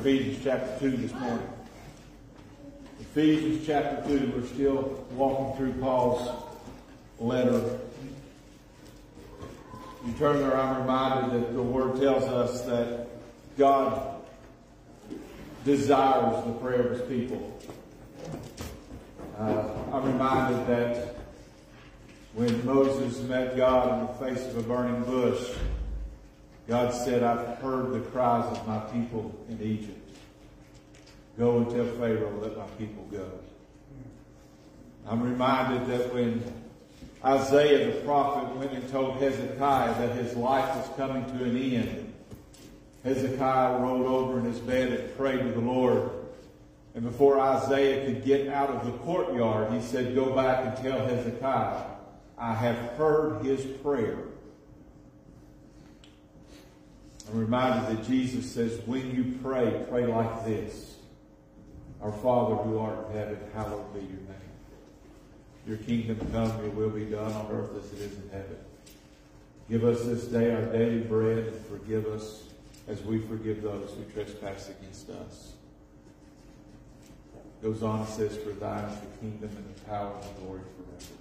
Ephesians chapter 2 this morning. Ephesians chapter 2, we're still walking through Paul's letter. You turn there, I'm reminded that the Word tells us that God desires the prayer of His people. Uh, I'm reminded that when Moses met God in the face of a burning bush, God said, I've heard the cries of my people in Egypt. Go and tell Pharaoh, let my people go. I'm reminded that when Isaiah the prophet went and told Hezekiah that his life was coming to an end, Hezekiah rolled over in his bed and prayed to the Lord. And before Isaiah could get out of the courtyard, he said, Go back and tell Hezekiah, I have heard his prayer. I'm reminded that Jesus says, When you pray, pray like this Our Father who art in heaven, hallowed be your name. Your kingdom come, your will be done on earth as it is in heaven. Give us this day our daily bread and forgive us as we forgive those who trespass against us. Goes on and says, For thine is the kingdom and the power and the glory forever.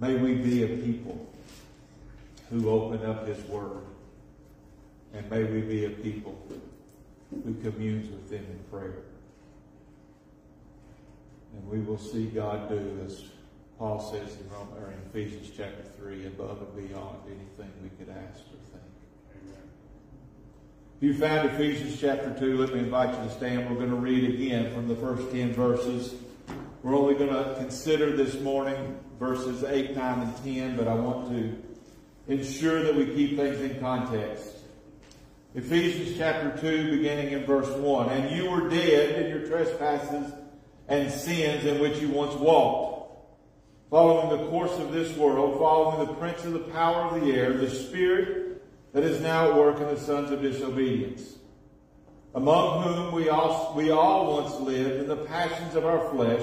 May we be a people who open up his word. And may we be a people who communes with him in prayer. And we will see God do, as Paul says in, Rome, in Ephesians chapter 3, above and beyond anything we could ask or think. Amen. If you found Ephesians chapter 2, let me invite you to stand. We're going to read again from the first 10 verses. We're only going to consider this morning verses 8, 9, and 10, but I want to ensure that we keep things in context. Ephesians chapter 2, beginning in verse 1. And you were dead in your trespasses and sins in which you once walked, following the course of this world, following the prince of the power of the air, the spirit that is now at work in the sons of disobedience, among whom we all, we all once lived in the passions of our flesh,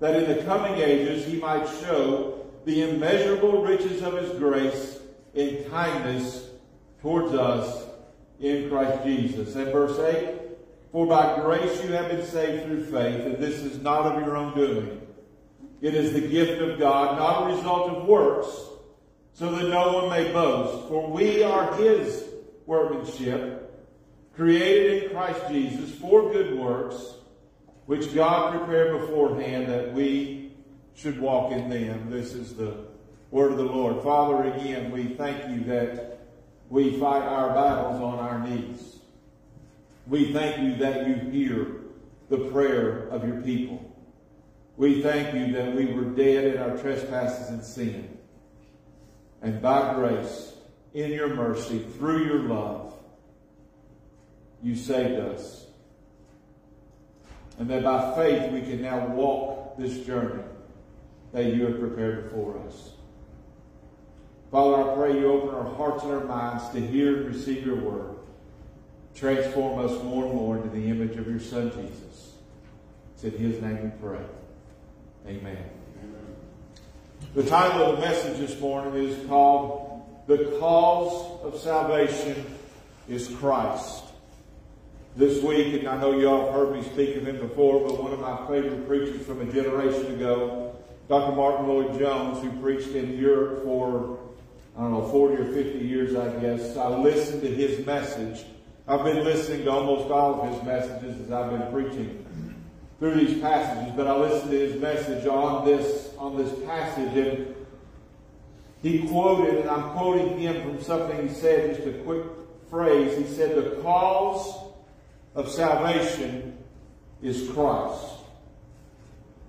that in the coming ages he might show the immeasurable riches of his grace in kindness towards us in Christ Jesus. And verse 8, for by grace you have been saved through faith, and this is not of your own doing. It is the gift of God, not a result of works, so that no one may boast. For we are his workmanship, created in Christ Jesus for good works, which God prepared beforehand that we should walk in them. This is the word of the Lord. Father, again, we thank you that we fight our battles on our knees. We thank you that you hear the prayer of your people. We thank you that we were dead in our trespasses and sin. And by grace, in your mercy, through your love, you saved us. And that by faith we can now walk this journey that you have prepared before us. Father, I pray you open our hearts and our minds to hear and receive your word. Transform us more and more into the image of your Son, Jesus. It's in his name we pray. Amen. Amen. The title of the message this morning is called The Cause of Salvation is Christ. This week, and I know you all have heard me speak of him before, but one of my favorite preachers from a generation ago, Dr. Martyn Lloyd-Jones, who preached in Europe for, I don't know, 40 or 50 years, I guess. I listened to his message I've been listening to almost all of his messages as I've been preaching through these passages, but I listened to his message on this, on this passage and he quoted, and I'm quoting him from something he said, just a quick phrase. He said, the cause of salvation is Christ.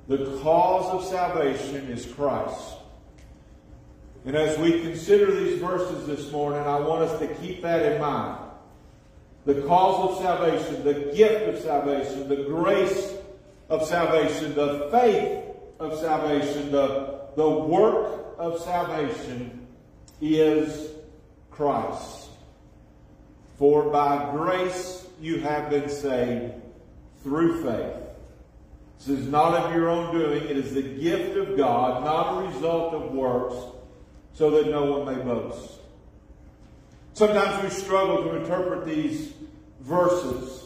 The cause of salvation is Christ. And as we consider these verses this morning, I want us to keep that in mind. The cause of salvation, the gift of salvation, the grace of salvation, the faith of salvation, the, the work of salvation is Christ. For by grace you have been saved through faith. This is not of your own doing. It is the gift of God, not a result of works, so that no one may boast. Sometimes we struggle to interpret these verses.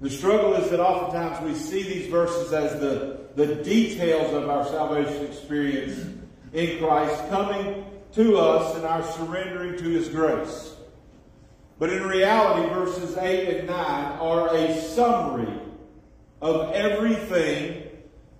The struggle is that oftentimes we see these verses as the, the details of our salvation experience in Christ coming to us and our surrendering to His grace. But in reality, verses 8 and 9 are a summary of everything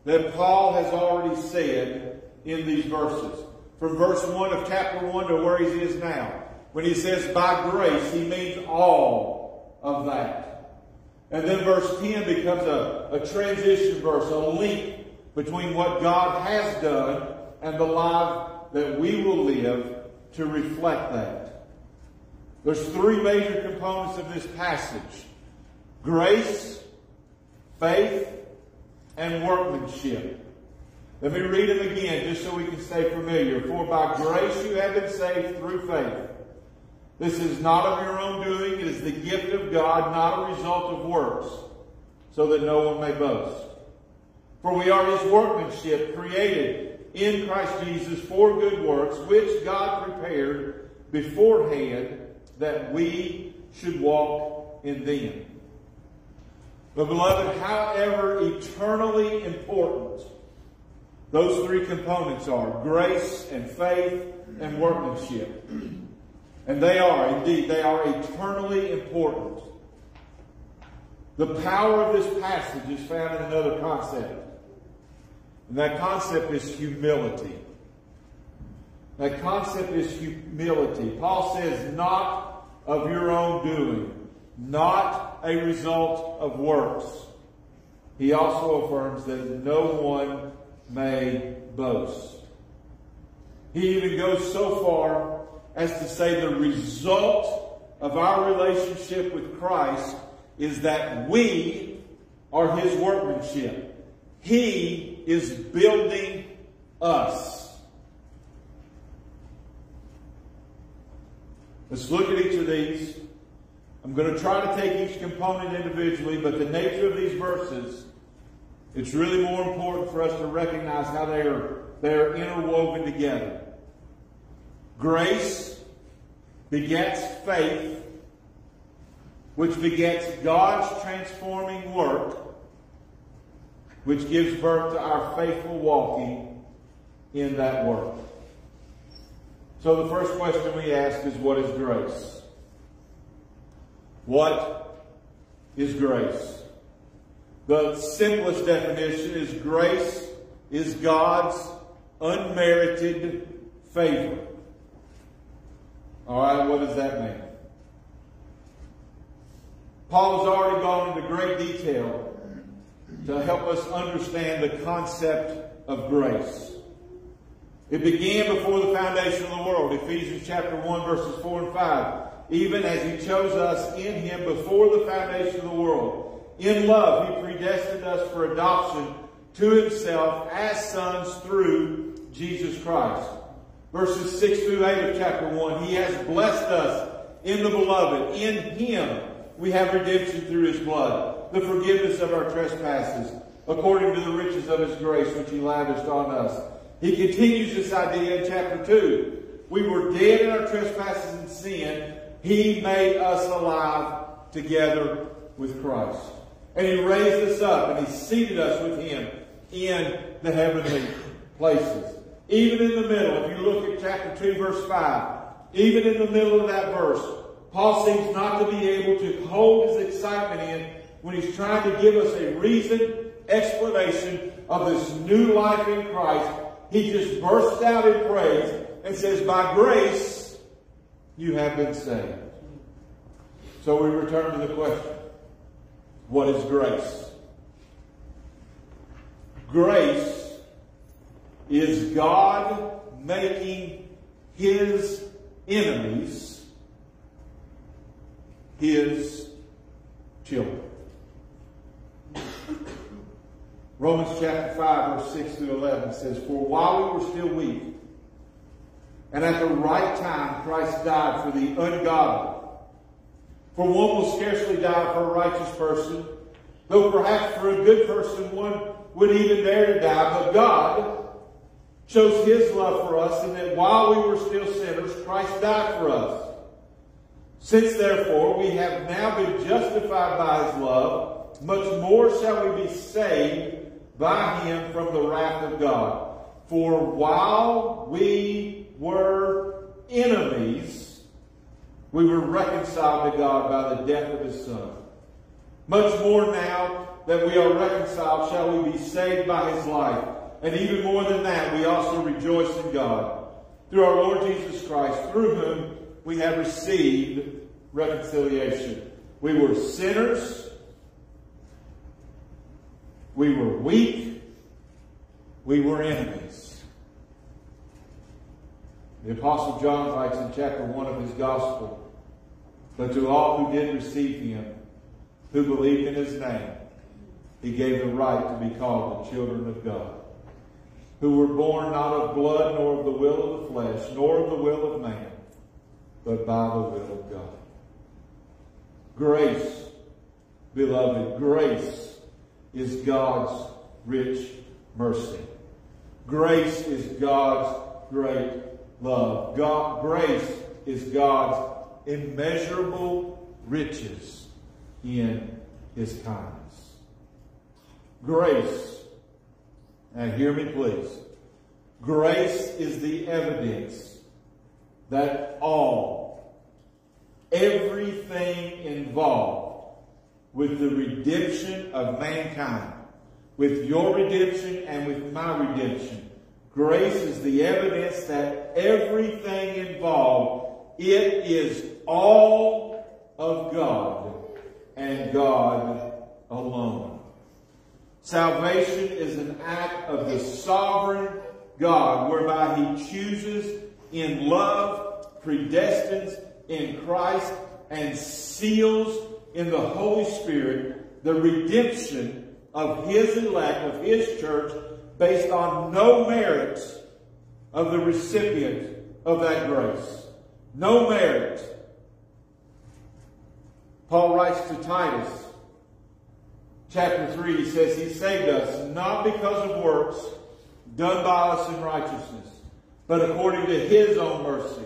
that Paul has already said in these verses. From verse 1 of chapter 1 to where he is now. When he says by grace, he means all of that. And then verse 10 becomes a, a transition verse, a link between what God has done and the life that we will live to reflect that. There's three major components of this passage. Grace, faith, and workmanship. Let me read them again just so we can stay familiar. For by grace you have been saved through faith. This is not of your own doing. It is the gift of God, not a result of works, so that no one may boast. For we are his workmanship, created in Christ Jesus for good works, which God prepared beforehand that we should walk in them. But beloved, however eternally important those three components are, grace and faith and workmanship. And they are, indeed, they are eternally important. The power of this passage is found in another concept. And that concept is humility. That concept is humility. Paul says, not of your own doing, not a result of works. He also affirms that no one may boast. He even goes so far as to say the result of our relationship with Christ is that we are his workmanship. He is building us. Let's look at each of these. I'm going to try to take each component individually, but the nature of these verses, it's really more important for us to recognize how they are, they are interwoven together. Grace begets faith, which begets God's transforming work, which gives birth to our faithful walking in that work. So the first question we ask is, what is grace? What is grace? The simplest definition is grace is God's unmerited favor. All right, what does that mean? Paul has already gone into great detail to help us understand the concept of grace. It began before the foundation of the world, Ephesians chapter 1, verses 4 and 5 even as he chose us in him before the foundation of the world. In love, he predestined us for adoption to himself as sons through Jesus Christ. Verses 6 through 8 of chapter 1, he has blessed us in the beloved. In him we have redemption through his blood, the forgiveness of our trespasses, according to the riches of his grace which he lavished on us. He continues this idea in chapter 2. We were dead in our trespasses and sin, he made us alive together with Christ. And He raised us up and He seated us with Him in the heavenly places. Even in the middle, if you look at chapter 2, verse 5, even in the middle of that verse, Paul seems not to be able to hold his excitement in when he's trying to give us a reasoned explanation of this new life in Christ. He just bursts out in praise and says, By grace you have been saved. So we return to the question what is grace? Grace is God making his enemies his children. Romans chapter 5, verse 6 through 11 says, For while we were still weak, and at the right time Christ died for the ungodly. For one will scarcely die for a righteous person, though perhaps for a good person one would even dare to die. But God shows his love for us in that while we were still sinners, Christ died for us. Since therefore we have now been justified by his love, much more shall we be saved by him from the wrath of God. For while we were enemies, we were reconciled to God by the death of his Son. Much more now that we are reconciled shall we be saved by his life. And even more than that, we also rejoice in God through our Lord Jesus Christ, through whom we have received reconciliation. We were sinners. We were weak. We were enemies. The Apostle John writes in chapter 1 of his Gospel, But to all who did receive him, who believed in his name, he gave the right to be called the children of God, who were born not of blood, nor of the will of the flesh, nor of the will of man, but by the will of God. Grace, beloved, grace is God's rich mercy. Grace is God's great love. God, grace is God's immeasurable riches in his kindness. Grace, and hear me please, grace is the evidence that all, everything involved with the redemption of mankind, with your redemption and with my redemption, grace is the evidence that everything involved, it is all of God and God alone. Salvation is an act of the sovereign God whereby he chooses in love, predestines in Christ, and seals in the Holy Spirit the redemption of his elect, of his church, based on no merits of the recipient of that grace. No merit. Paul writes to Titus, chapter 3, he says, He saved us not because of works done by us in righteousness, but according to His own mercy,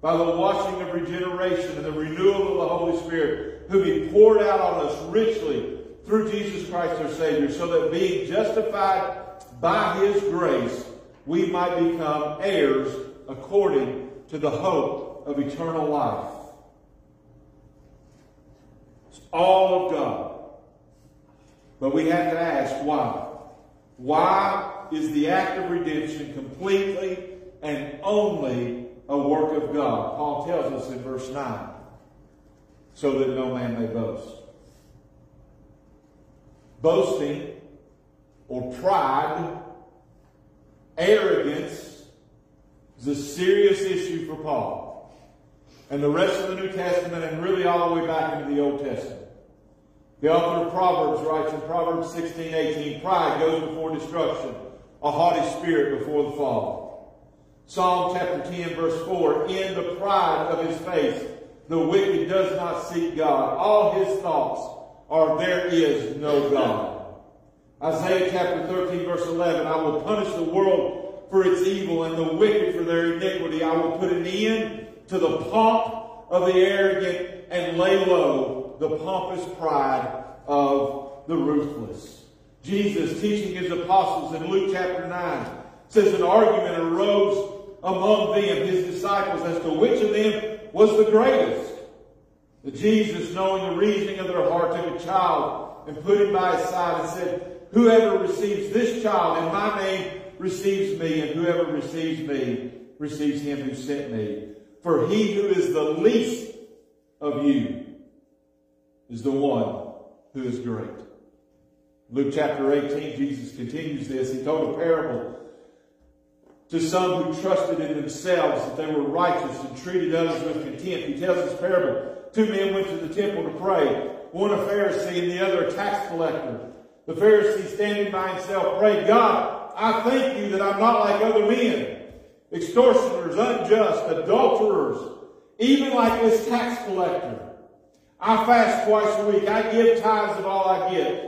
by the washing of regeneration and the renewal of the Holy Spirit, who be poured out on us richly through Jesus Christ our Savior, so that being justified by His grace, we might become heirs according to the hope of eternal life. It's all of God. But we have to ask why. Why is the act of redemption completely and only a work of God? Paul tells us in verse 9, so that no man may boast. Boasting or pride, arrogance is a serious issue for Paul. And the rest of the New Testament and really all the way back into the Old Testament. The author of Proverbs writes in Proverbs 16, 18, Pride goes before destruction, a haughty spirit before the fall. Psalm chapter 10, verse 4, In the pride of his face, the wicked does not seek God. All his thoughts are, There is no God. Isaiah chapter 13, verse 11, I will punish the world for its evil and the wicked for their iniquity. I will put an end to the pomp of the arrogant and lay low the pompous pride of the ruthless. Jesus, teaching his apostles in Luke chapter 9, says an argument arose among them, his disciples, as to which of them was the greatest. Jesus, knowing the reasoning of their heart, took a child and put him by his side and said, Whoever receives this child in my name receives me, and whoever receives me receives him who sent me. For he who is the least of you is the one who is great. Luke chapter 18, Jesus continues this. He told a parable to some who trusted in themselves that they were righteous and treated others with contempt. He tells this parable. Two men went to the temple to pray. One a Pharisee and the other a tax collector. The Pharisee standing by himself prayed, God, I thank you that I'm not like other men, extortioners, unjust, adulterers, even like this tax collector. I fast twice a week. I give tithes of all I get.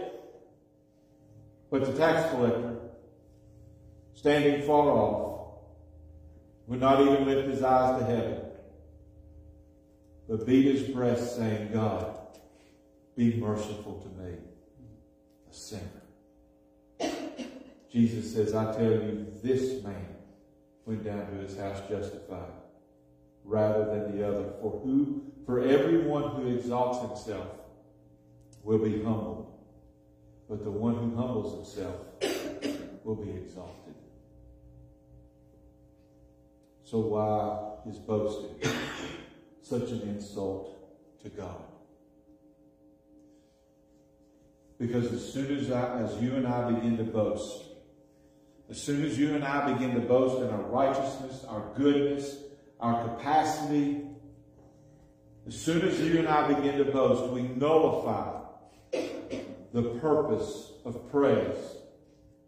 But the tax collector, standing far off, would not even lift his eyes to heaven, but beat his breast, saying, God, be merciful to me, a sinner. Jesus says, I tell you, this man went down to his house justified rather than the other. For who, for everyone who exalts himself will be humbled, but the one who humbles himself will be exalted. So why is boasting such an insult to God? Because as soon as I, as you and I begin to boast, as soon as you and I begin to boast in our righteousness, our goodness, our capacity, as soon as you and I begin to boast, we nullify the purpose of praise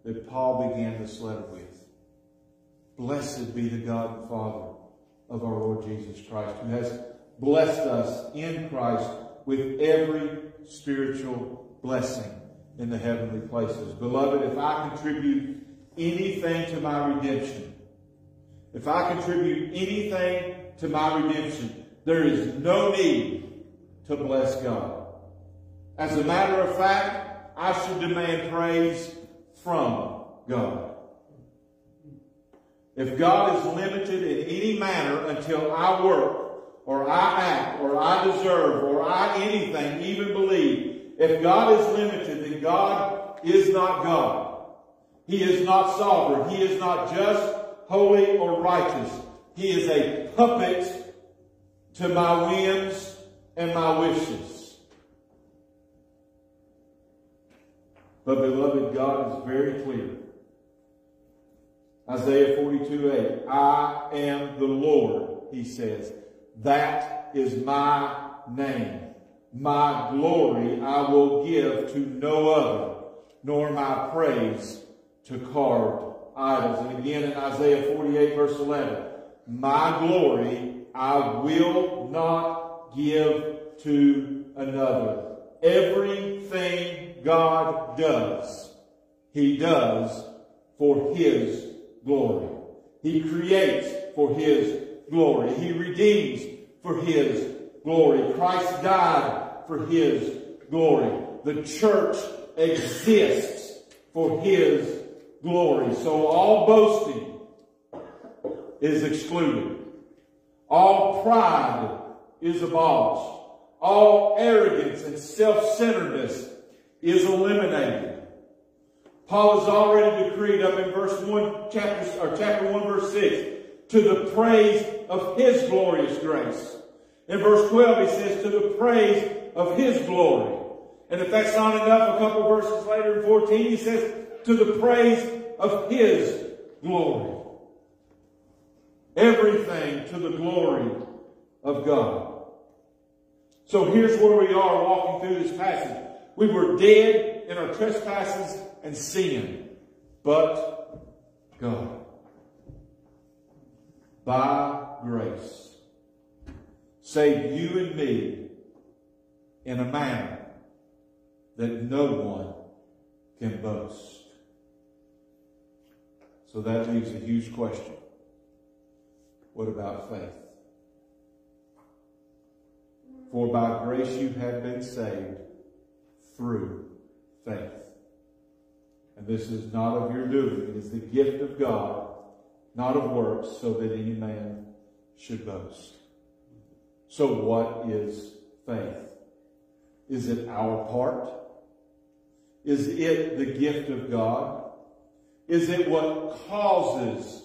that Paul began this letter with. Blessed be the God and Father of our Lord Jesus Christ, who has blessed us in Christ with every spiritual blessing in the heavenly places. Beloved, if I contribute anything to my redemption, if I contribute anything to my redemption, there is no need to bless God. As a matter of fact, I should demand praise from God. If God is limited in any manner until I work, or I act, or I deserve, or I anything, even believe, if God is limited, then God is not God. He is not sovereign. He is not just, holy, or righteous. He is a puppet to my whims and my wishes. But beloved, God is very clear. Isaiah 42, 8. I am the Lord, he says. That is my name. My glory I will give to no other, nor my praise to carved idols. And again in Isaiah 48 verse 11. My glory I will not give to another. Everything God does, He does for His glory. He creates for His glory. He redeems for His glory. Christ died for His glory. The church exists for His glory. So all boasting is excluded. All pride is abolished. All arrogance and self-centeredness is eliminated. Paul has already decreed up in verse 1, chapter, or chapter 1, verse 6, to the praise of his glorious grace. In verse 12, he says, to the praise of his glory. And if that's not enough, a couple verses later in 14, he says, to the praise of his glory. Everything to the glory of God. So here's where we are walking through this passage. We were dead in our trespasses and sin, but God. By grace, saved you and me in a manner that no one can boast. So that leaves a huge question. What about faith? For by grace you have been saved through faith. And this is not of your doing. It is the gift of God, not of works, so that any man should boast. So what is faith? Is it our part? Is it the gift of God? Is it what causes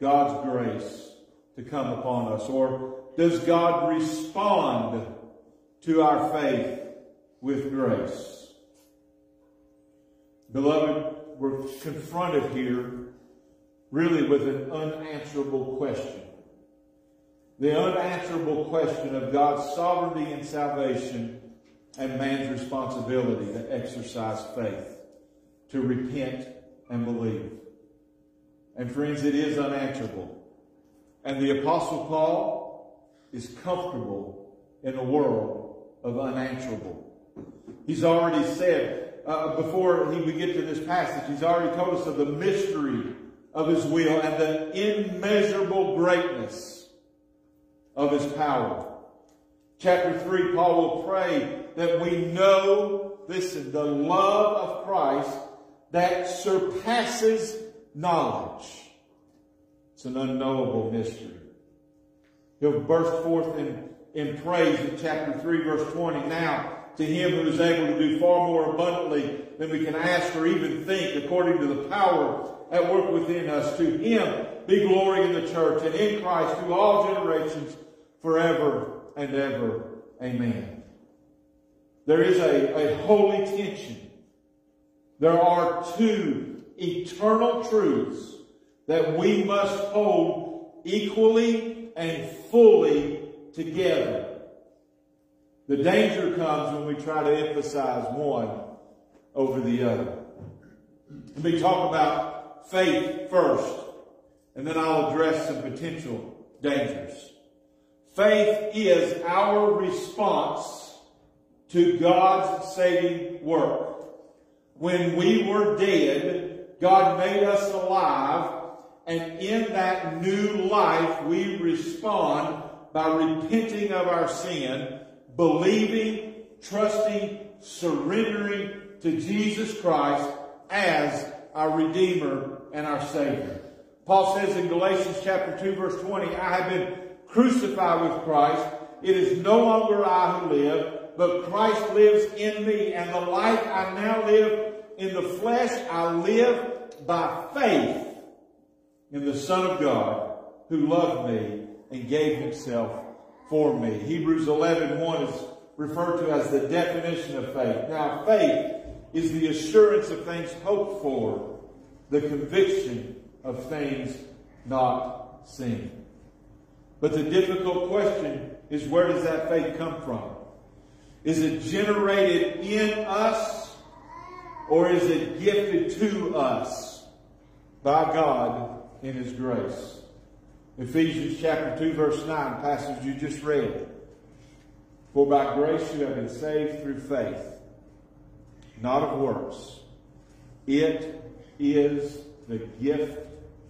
God's grace to come upon us? Or does God respond to our faith with grace? Beloved, we're confronted here really with an unanswerable question. The unanswerable question of God's sovereignty and salvation and man's responsibility to exercise faith, to repent and believe. And friends, it is unanswerable. And the Apostle Paul is comfortable in a world of unanswerable. He's already said, uh, before he, we get to this passage, he's already told us of the mystery of his will and the immeasurable greatness of his power. Chapter 3, Paul will pray that we know, listen, the love of Christ that surpasses knowledge. It's an unknowable mystery. He'll burst forth in, in praise in chapter 3, verse 20. Now, to him who is able to do far more abundantly than we can ask or even think, according to the power at work within us, to him be glory in the church and in Christ through all generations, forever and ever. Amen. There is a, a holy tension. There are two eternal truths that we must hold equally and fully together. The danger comes when we try to emphasize one over the other. Let me talk about faith first, and then I'll address some potential dangers. Faith is our response to God's saving work. When we were dead, God made us alive and in that new life, we respond by repenting of our sin, believing, trusting, surrendering to Jesus Christ as our Redeemer and our Savior. Paul says in Galatians chapter 2 verse 20, I have been crucified with Christ. It is no longer I who live, but Christ lives in me. And the life I now live in the flesh, I live by faith in the Son of God who loved me and gave himself for me. Hebrews 11, 1 is referred to as the definition of faith. Now, faith is the assurance of things hoped for, the conviction of things not seen. But the difficult question is where does that faith come from? Is it generated in us or is it gifted to us by God in His grace. Ephesians chapter 2 verse 9, passage you just read. For by grace you have been saved through faith, not of works. It is the gift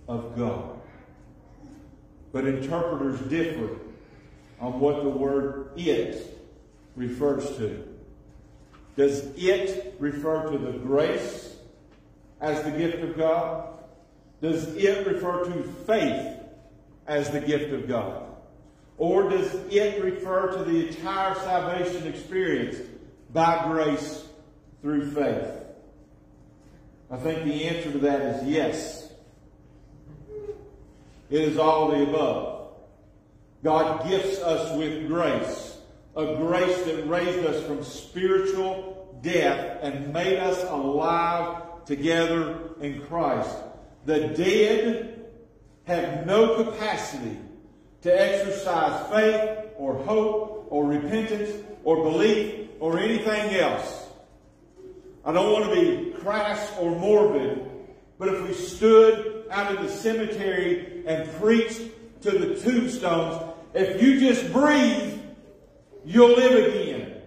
of God. But interpreters differ on what the word it refers to. Does it refer to the grace as the gift of God? Does it refer to faith as the gift of God? Or does it refer to the entire salvation experience by grace through faith? I think the answer to that is yes. It is all the above. God gifts us with grace, a grace that raised us from spiritual death and made us alive together in Christ. The dead have no capacity to exercise faith or hope or repentance or belief or anything else. I don't want to be crass or morbid, but if we stood out in the cemetery and preached to the tombstones, if you just breathe, you'll live again.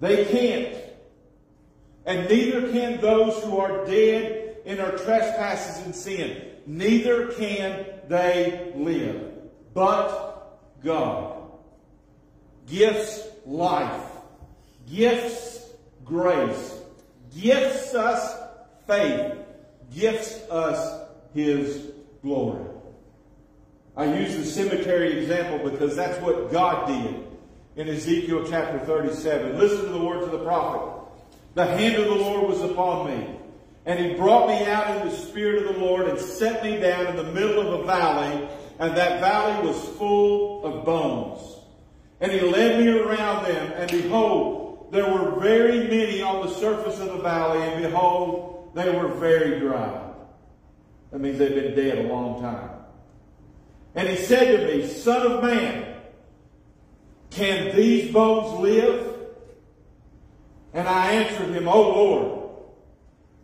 They can't. And neither can those who are dead in our trespasses and sin. Neither can they live. But God gifts life, gifts grace, gifts us faith, gifts us His glory. I use the cemetery example because that's what God did in Ezekiel chapter 37. Listen to the words of the prophet. The hand of the Lord was upon me and he brought me out in the Spirit of the Lord and set me down in the middle of a valley, and that valley was full of bones. And he led me around them, and behold, there were very many on the surface of the valley, and behold, they were very dry. That means they've been dead a long time. And he said to me, Son of man, can these bones live? And I answered him, O Lord,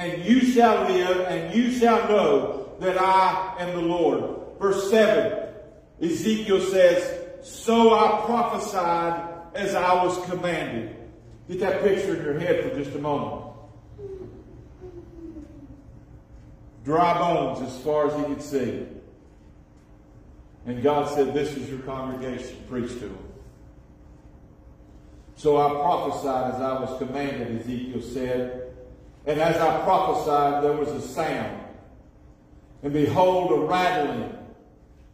and you shall live and you shall know that I am the Lord. Verse 7, Ezekiel says, So I prophesied as I was commanded. Get that picture in your head for just a moment. Dry bones as far as he could see. And God said, This is your congregation. Preach to them. So I prophesied as I was commanded, Ezekiel said. And as I prophesied, there was a sound. And behold, a rattling.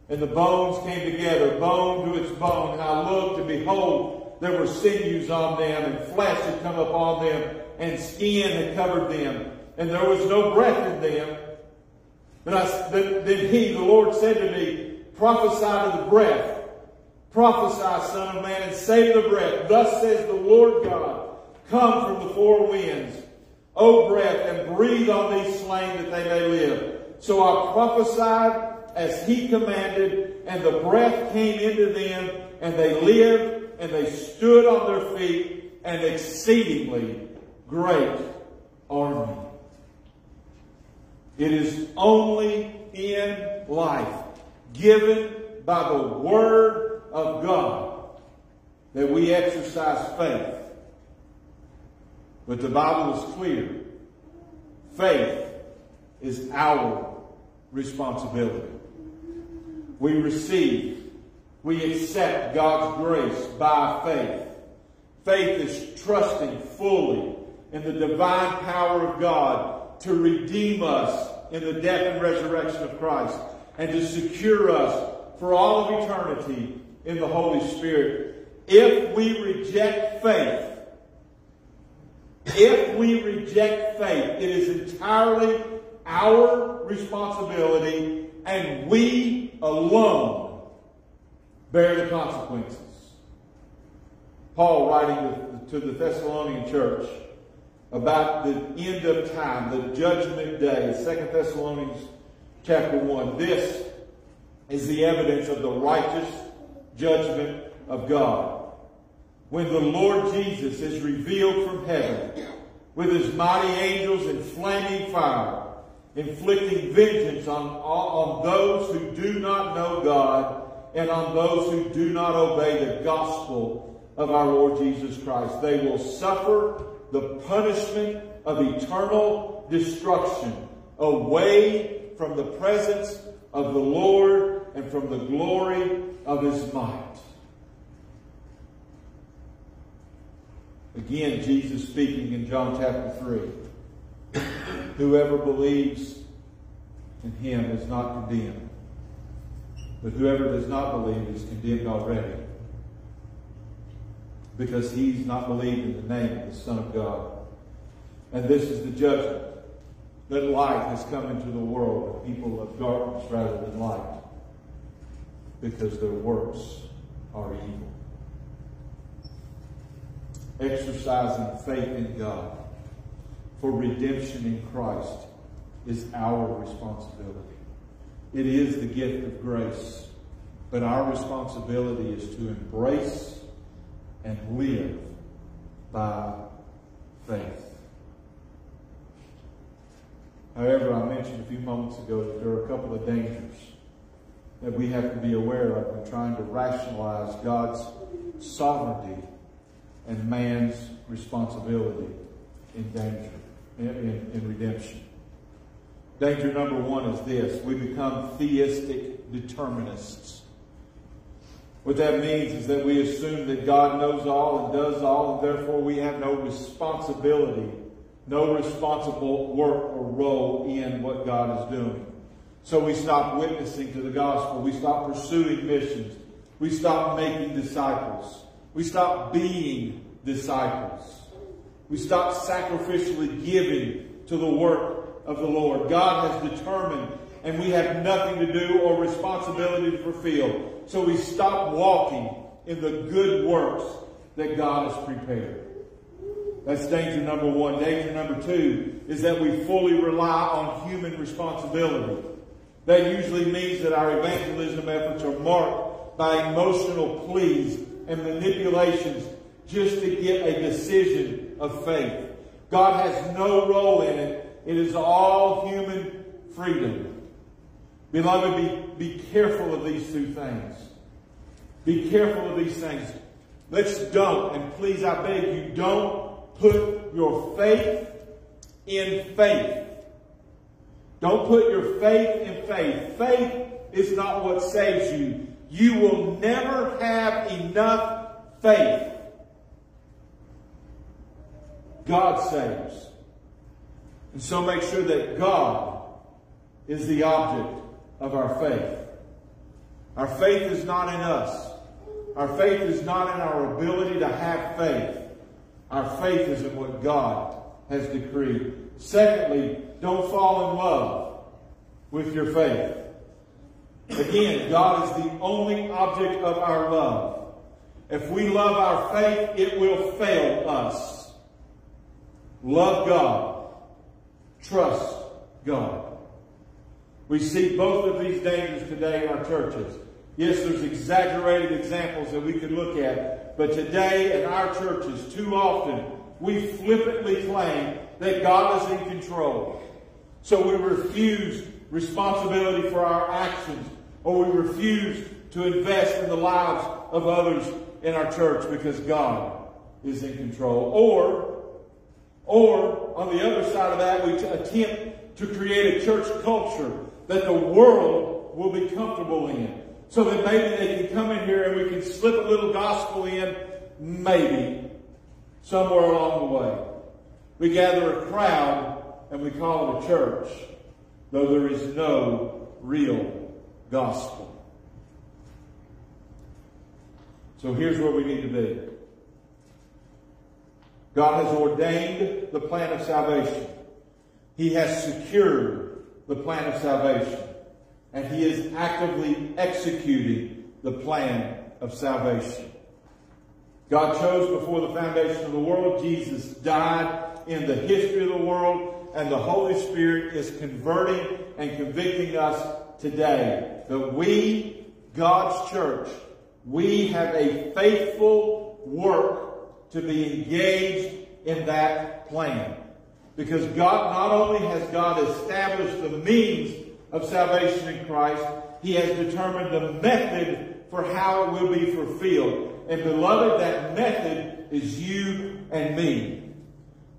And the bones came together, bone to its bone. And I looked, and behold, there were sinews on them, and flesh had come upon them, and skin had covered them. And there was no breath in them. But I, then he, the Lord, said to me, Prophesy to the breath. Prophesy, son of man, and say to the breath, Thus says the Lord God, Come from the four winds, O breath, and breathe on these slain that they may live. So I prophesied as he commanded, and the breath came into them, and they lived, and they stood on their feet, an exceedingly great army. It is only in life given by the Word of God that we exercise faith. But the Bible is clear. Faith is our responsibility. We receive, we accept God's grace by faith. Faith is trusting fully in the divine power of God to redeem us in the death and resurrection of Christ and to secure us for all of eternity in the Holy Spirit. If we reject faith, if we reject faith, it is entirely our responsibility and we alone bear the consequences. Paul writing to the Thessalonian church about the end of time, the judgment day, 2 Thessalonians chapter 1. This is the evidence of the righteous judgment of God. When the Lord Jesus is revealed from heaven with his mighty angels in flaming fire, inflicting vengeance on, on those who do not know God and on those who do not obey the gospel of our Lord Jesus Christ. They will suffer the punishment of eternal destruction away from the presence of the Lord and from the glory of his might. Again, Jesus speaking in John chapter 3. Whoever believes in him is not condemned. But whoever does not believe is condemned already. Because he's not believed in the name of the Son of God. And this is the judgment that light has come into the world, the people of darkness rather than light, because their works are evil. Exercising faith in God for redemption in Christ is our responsibility. It is the gift of grace, but our responsibility is to embrace and live by faith. However, I mentioned a few moments ago that there are a couple of dangers that we have to be aware of when trying to rationalize God's sovereignty and man's responsibility in danger, in, in, in redemption. Danger number one is this. We become theistic determinists. What that means is that we assume that God knows all and does all, and therefore we have no responsibility no responsible work or role in what God is doing. So we stop witnessing to the gospel. We stop pursuing missions. We stop making disciples. We stop being disciples. We stop sacrificially giving to the work of the Lord. God has determined and we have nothing to do or responsibility to fulfill. So we stop walking in the good works that God has prepared. That's danger number one. Danger number two is that we fully rely on human responsibility. That usually means that our evangelism efforts are marked by emotional pleas and manipulations just to get a decision of faith. God has no role in it. It is all human freedom. Beloved, be, be careful of these two things. Be careful of these things. Let's don't, and please I beg you, don't put your faith in faith. Don't put your faith in faith. Faith is not what saves you. You will never have enough faith. God saves. And so make sure that God is the object of our faith. Our faith is not in us. Our faith is not in our ability to have faith. Our faith is in what God has decreed. Secondly, don't fall in love with your faith. Again, God is the only object of our love. If we love our faith, it will fail us. Love God. Trust God. We see both of these dangers today in our churches. Yes, there's exaggerated examples that we could look at, but today in our churches, too often, we flippantly claim that God is in control. So we refuse responsibility for our actions, or we refuse to invest in the lives of others in our church because God is in control. Or, or on the other side of that, we attempt to create a church culture that the world will be comfortable in so that maybe they can come in here and we can slip a little gospel in, maybe, somewhere along the way. We gather a crowd and we call it a church, though there is no real gospel. So here's where we need to be. God has ordained the plan of salvation. He has secured the plan of salvation and he is actively executing the plan of salvation. God chose before the foundation of the world. Jesus died in the history of the world, and the Holy Spirit is converting and convicting us today that we, God's church, we have a faithful work to be engaged in that plan. Because God, not only has God established the means of salvation in Christ. He has determined the method for how it will be fulfilled. And beloved, that method is you and me.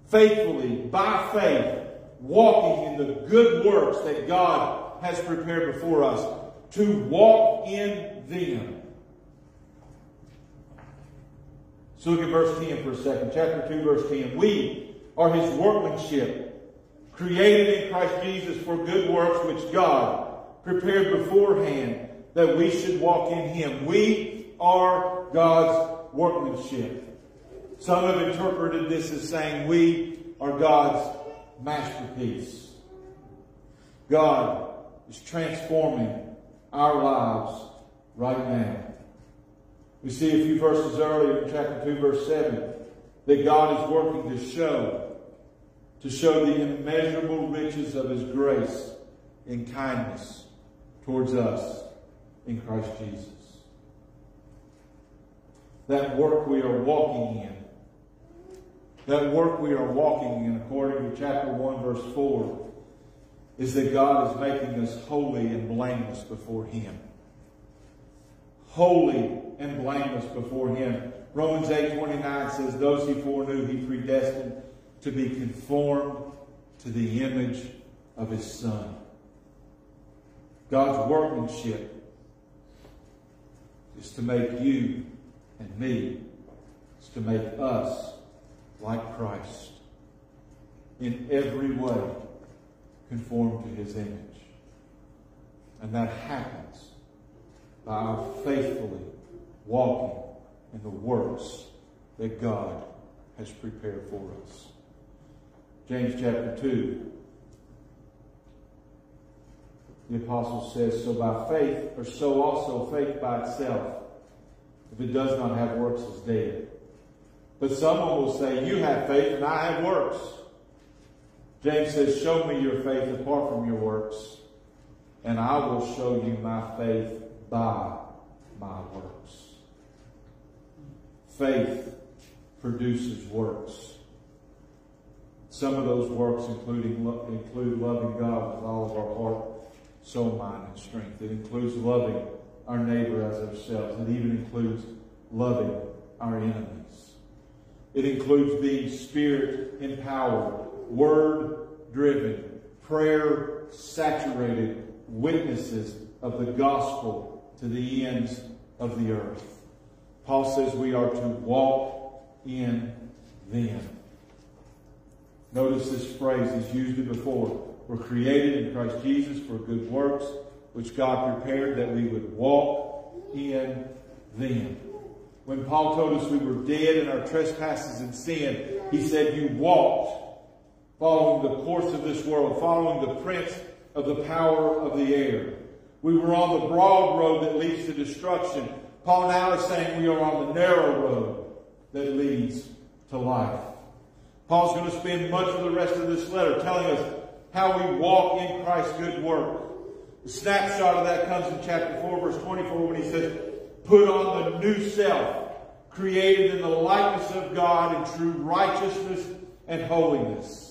Faithfully, by faith, walking in the good works that God has prepared before us, to walk in them. So look at verse 10 for a second. Chapter 2, verse 10. We are his workmanship created in Christ Jesus for good works which God prepared beforehand that we should walk in him. We are God's workmanship. Some have interpreted this as saying we are God's masterpiece. God is transforming our lives right now. We see a few verses earlier in chapter 2, verse 7, that God is working to show to show the immeasurable riches of his grace and kindness towards us in Christ Jesus. That work we are walking in, that work we are walking in, according to chapter 1, verse 4, is that God is making us holy and blameless before him. Holy and blameless before him. Romans 8, 29 says, Those he foreknew, he predestined to be conformed to the image of his son. God's workmanship is to make you and me, is to make us like Christ in every way conform to his image. And that happens by our faithfully walking in the works that God has prepared for us. James chapter 2. The apostle says, So by faith, or so also faith by itself, if it does not have works, is dead. But someone will say, You have faith and I have works. James says, Show me your faith apart from your works, and I will show you my faith by my works. Faith produces works. Some of those works including, include loving God with all of our heart, soul, mind, and strength. It includes loving our neighbor as ourselves. It even includes loving our enemies. It includes being spirit empowered, word driven, prayer saturated witnesses of the gospel to the ends of the earth. Paul says we are to walk in them. Notice this phrase, he's used it before. We're created in Christ Jesus for good works, which God prepared that we would walk in them. When Paul told us we were dead in our trespasses and sin, he said, You walked following the course of this world, following the prince of the power of the air. We were on the broad road that leads to destruction. Paul now is saying we are on the narrow road that leads to life. Paul's going to spend much of the rest of this letter telling us how we walk in Christ's good work. The snapshot of that comes in chapter 4, verse 24, when he says, Put on the new self, created in the likeness of God in true righteousness and holiness.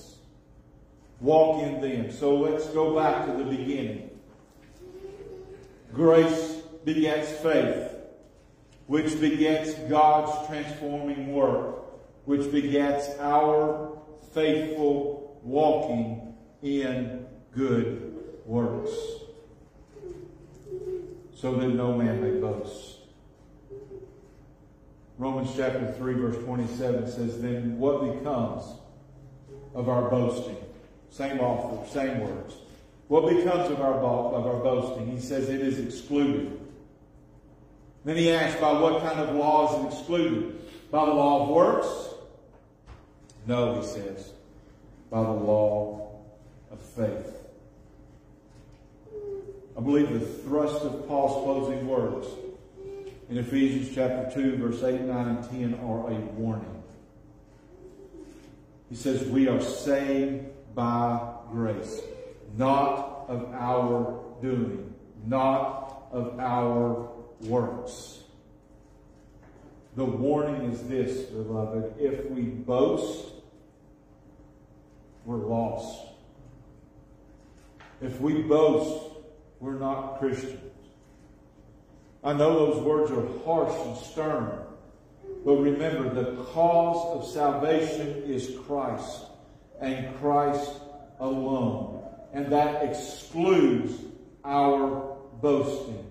Walk in them. So let's go back to the beginning. Grace begets faith, which begets God's transforming work, which begets our faithful walking in good works, so that no man may boast. Romans chapter 3 verse 27 says, Then what becomes of our boasting? Same author, same words. What becomes of our, of our boasting? He says it is excluded. Then he asks, by what kind of law is it excluded? By the law of works? No, he says, by the law of faith. I believe the thrust of Paul's closing words in Ephesians chapter 2, verse 8, 9, and 10 are a warning. He says, We are saved by grace, not of our doing, not of our works. The warning is this, beloved. If we boast, we're lost. If we boast, we're not Christians. I know those words are harsh and stern, but remember the cause of salvation is Christ and Christ alone. And that excludes our boasting.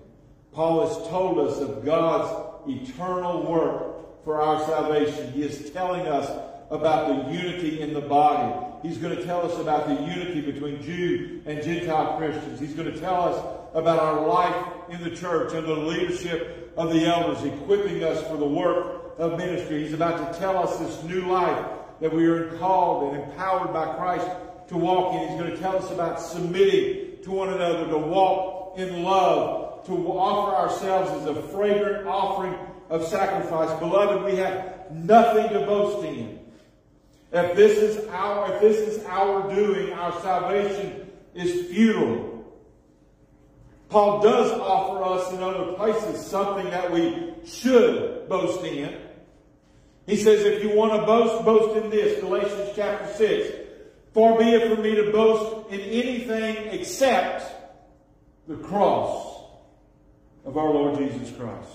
Paul has told us of God's eternal work for our salvation. He is telling us about the unity in the body. He's going to tell us about the unity between Jew and Gentile Christians. He's going to tell us about our life in the church under the leadership of the elders, equipping us for the work of ministry. He's about to tell us this new life that we are called and empowered by Christ to walk in. He's going to tell us about submitting to one another, to walk in love, to offer ourselves as a fragrant offering of sacrifice. Beloved, we have nothing to boast in. If this is our, if this is our doing, our salvation is futile. Paul does offer us in other places something that we should boast in. He says, if you want to boast, boast in this. Galatians chapter 6. Far be it from me to boast in anything except the cross of our Lord Jesus Christ.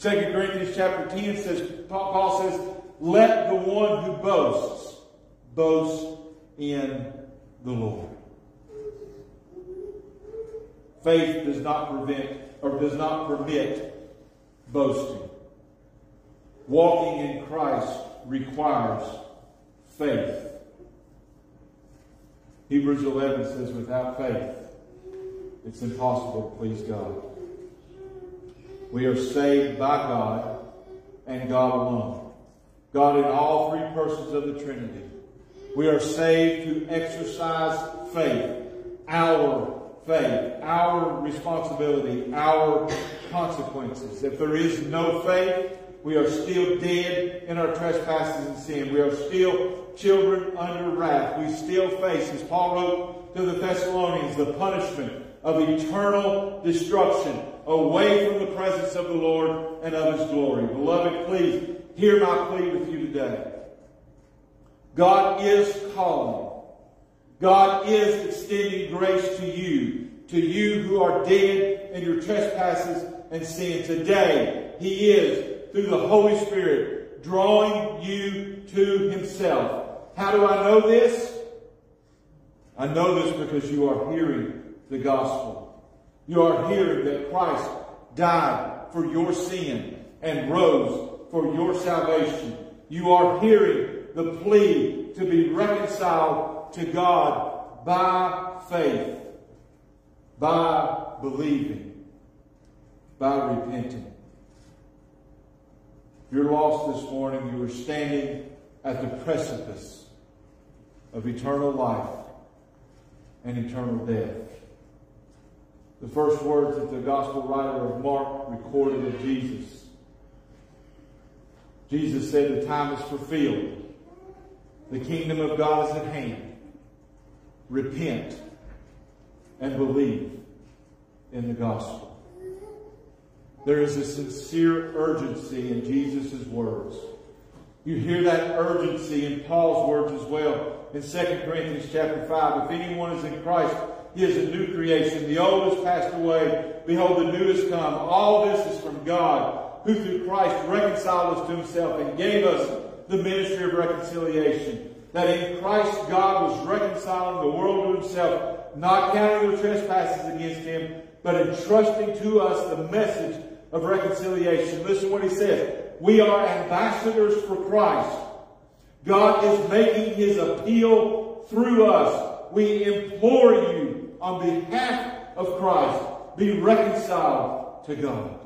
2 Corinthians chapter 10 says, Paul says, let the one who boasts boast in the Lord. Faith does not prevent or does not permit boasting. Walking in Christ requires faith. Hebrews 11 says, without faith, it's impossible to please God. We are saved by God and God alone. God in all three persons of the Trinity. We are saved to exercise faith, our faith, our responsibility, our consequences. If there is no faith, we are still dead in our trespasses and sin. We are still children under wrath. We still face, as Paul wrote to the Thessalonians, the punishment of eternal destruction away from the presence of the Lord and of His glory. Beloved, please hear my plea with you today. God is calling. God is extending grace to you, to you who are dead in your trespasses and sin. Today, He is, through the Holy Spirit, drawing you to Himself. How do I know this? I know this because you are hearing the gospel. You are hearing that Christ died for your sin and rose for your salvation. You are hearing the plea to be reconciled to God by faith, by believing, by repenting. You're lost this morning, you are standing at the precipice of eternal life and eternal death. The first words that the gospel writer of Mark recorded of Jesus. Jesus said, The time is fulfilled. The kingdom of God is at hand. Repent and believe in the gospel. There is a sincere urgency in Jesus' words. You hear that urgency in Paul's words as well in 2 Corinthians chapter 5. If anyone is in Christ, he is a new creation. The old has passed away. Behold, the new has come. All this is from God, who through Christ reconciled us to himself and gave us the ministry of reconciliation. That in Christ God was reconciling the world to himself, not counting their trespasses against him, but entrusting to us the message of reconciliation. Listen what he says. We are ambassadors for Christ. God is making his appeal through us. We implore you on behalf of Christ, be reconciled to God.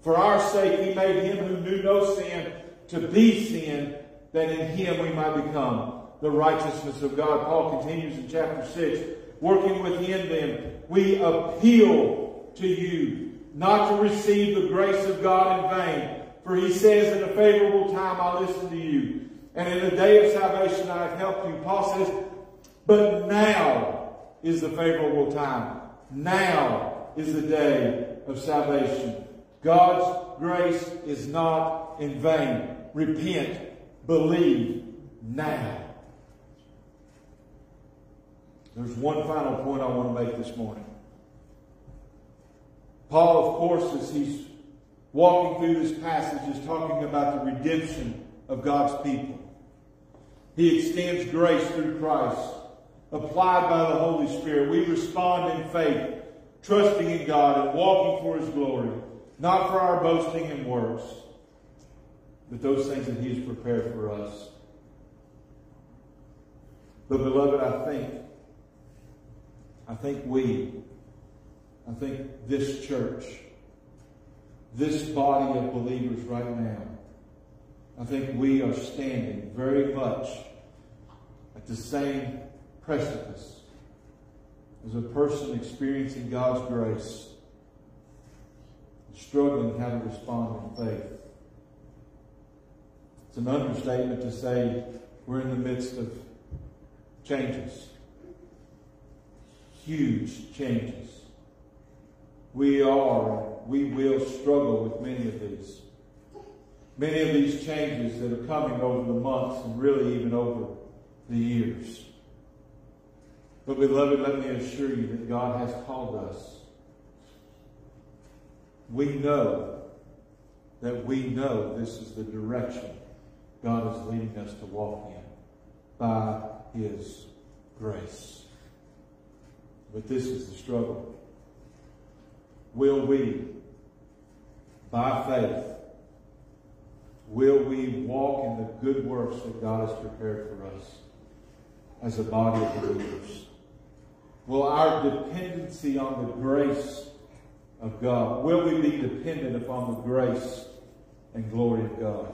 For our sake, he made him who knew no sin to be sin, that in him we might become the righteousness of God. Paul continues in chapter 6, working within them, we appeal to you not to receive the grace of God in vain. For he says, in a favorable time I listened to you. And in the day of salvation I have helped you. Paul says, but now is the favorable time. Now is the day of salvation. God's grace is not in vain. Repent. Believe now. There's one final point I want to make this morning. Paul, of course, as he's walking through this passage, is talking about the redemption of God's people. He extends grace through Christ, applied by the Holy Spirit. We respond in faith, trusting in God and walking for His glory, not for our boasting in words, but those things that He has prepared for us. But beloved, I think, I think we, I think this church, this body of believers right now, I think we are standing very much at the same precipice as a person experiencing God's grace, struggling how to respond in faith. It's an understatement to say we're in the midst of changes. Huge changes. We are, we will struggle with many of these many of these changes that are coming over the months and really even over the years. But beloved, let me assure you that God has called us. We know that we know this is the direction God is leading us to walk in by His grace. But this is the struggle. Will we, by faith, will we walk in the good works that God has prepared for us as a body of believers? Will our dependency on the grace of God, will we be dependent upon the grace and glory of God?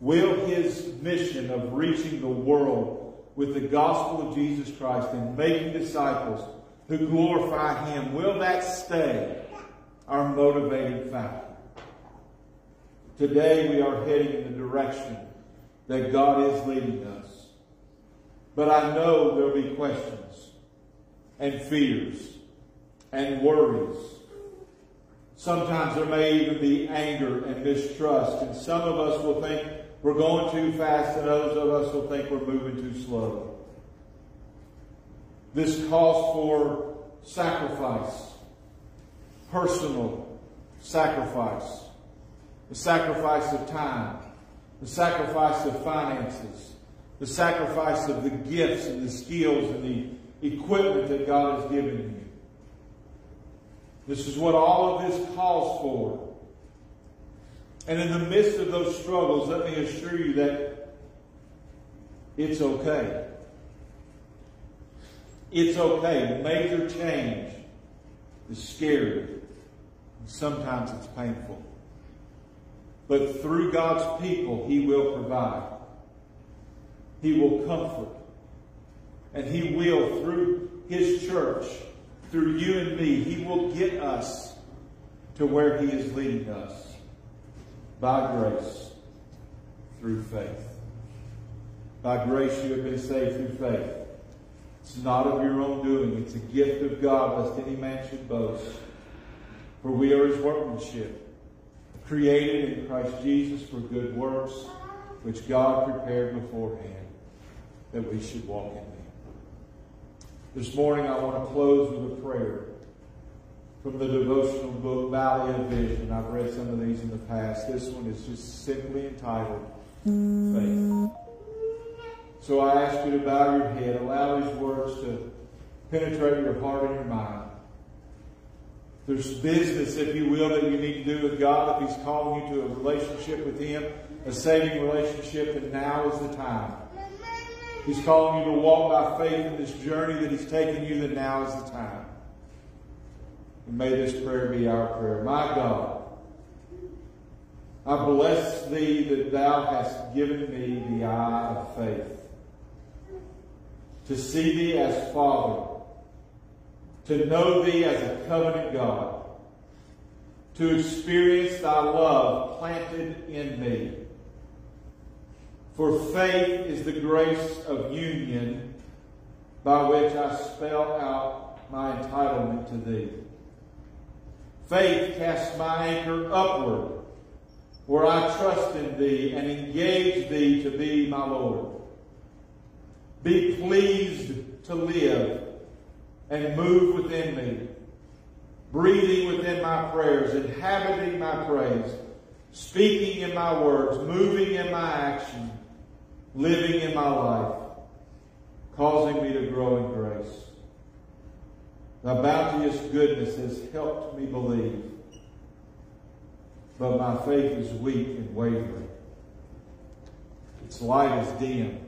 Will his mission of reaching the world with the gospel of Jesus Christ and making disciples who glorify him, will that stay our motivating factor? Today we are heading in the direction that God is leading us. But I know there'll be questions and fears and worries. Sometimes there may even be anger and mistrust, and some of us will think we're going too fast, and others of us will think we're moving too slow. This calls for sacrifice, personal sacrifice, the sacrifice of time, the sacrifice of finances, the sacrifice of the gifts and the skills and the equipment that God has given you. This is what all of this calls for. And in the midst of those struggles, let me assure you that it's okay. It's okay. Major change is scary. Sometimes it's painful. But through God's people, He will provide. He will comfort. And He will, through His church, through you and me, He will get us to where He is leading us by grace through faith. By grace you have been saved through faith. It's not of your own doing. It's a gift of God, lest any man should boast. For we are his workmanship, created in Christ Jesus for good works, which God prepared beforehand that we should walk in them. This morning I want to close with a prayer from the devotional book Valley of Vision. I've read some of these in the past. This one is just simply entitled Faith. So I ask you to bow your head, allow these words to penetrate your heart and your mind. There's business, if you will, that you need to do with God. If He's calling you to a relationship with Him, a saving relationship, then now is the time. He's calling you to walk by faith in this journey that He's taking you, then now is the time. And may this prayer be our prayer. My God, I bless Thee that Thou hast given me the eye of faith. To see Thee as Father to know thee as a covenant God, to experience thy love planted in me. For faith is the grace of union by which I spell out my entitlement to thee. Faith casts my anchor upward, where I trust in thee and engage thee to be my Lord. Be pleased to live and move within me, breathing within my prayers, inhabiting my praise, speaking in my words, moving in my action, living in my life, causing me to grow in grace. Thy bounteous goodness has helped me believe, but my faith is weak and wavering. Its light is dim.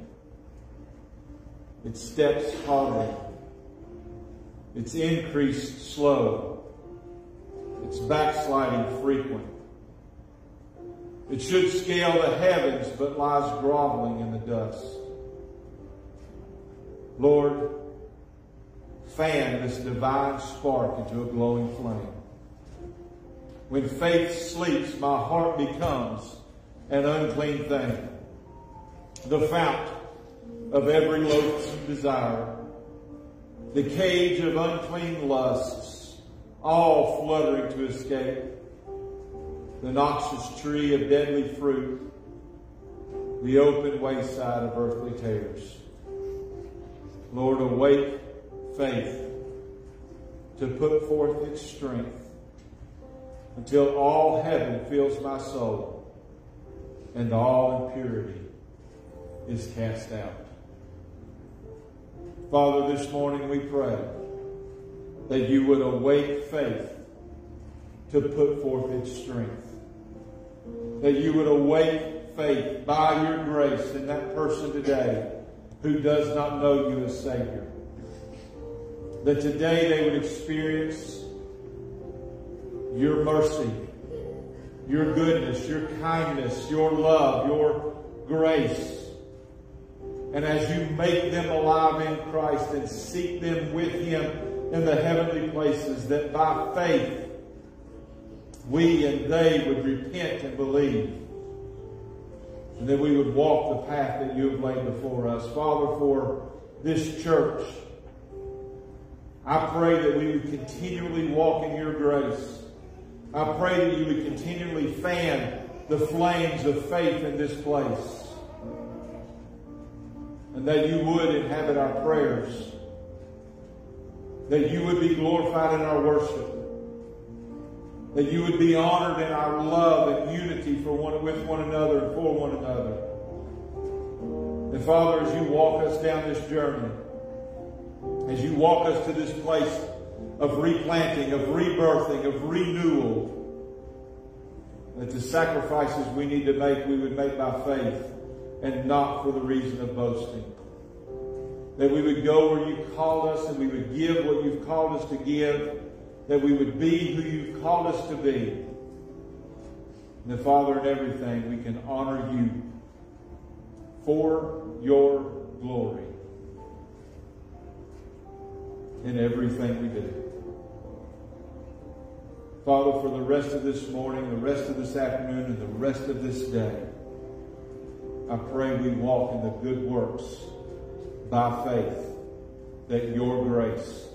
Its steps faltering. Its increase slow. Its backsliding frequent. It should scale the heavens, but lies groveling in the dust. Lord, fan this divine spark into a glowing flame. When faith sleeps, my heart becomes an unclean thing, the fount of every loathsome desire the cage of unclean lusts, all fluttering to escape, the noxious tree of deadly fruit, the open wayside of earthly tares. Lord, awake faith to put forth its strength until all heaven fills my soul and all impurity is cast out. Father, this morning we pray that you would awake faith to put forth its strength. That you would awake faith by your grace in that person today who does not know you as Savior. that today they would experience your mercy, your goodness, your kindness, your love, your grace. And as you make them alive in Christ and seek them with Him in the heavenly places, that by faith we and they would repent and believe. And that we would walk the path that you have laid before us. Father, for this church, I pray that we would continually walk in your grace. I pray that you would continually fan the flames of faith in this place. And that you would inhabit our prayers. That you would be glorified in our worship. That you would be honored in our love and unity for one, with one another and for one another. And Father, as you walk us down this journey, as you walk us to this place of replanting, of rebirthing, of renewal, that the sacrifices we need to make, we would make by faith and not for the reason of boasting. That we would go where you called us and we would give what you've called us to give. That we would be who you've called us to be. And the Father, in everything, we can honor you for your glory in everything we do. Father, for the rest of this morning, the rest of this afternoon, and the rest of this day, I pray we walk in the good works by faith that your grace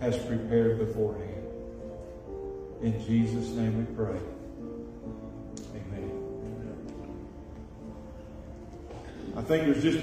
has prepared beforehand. In Jesus' name we pray. Amen. I think there's just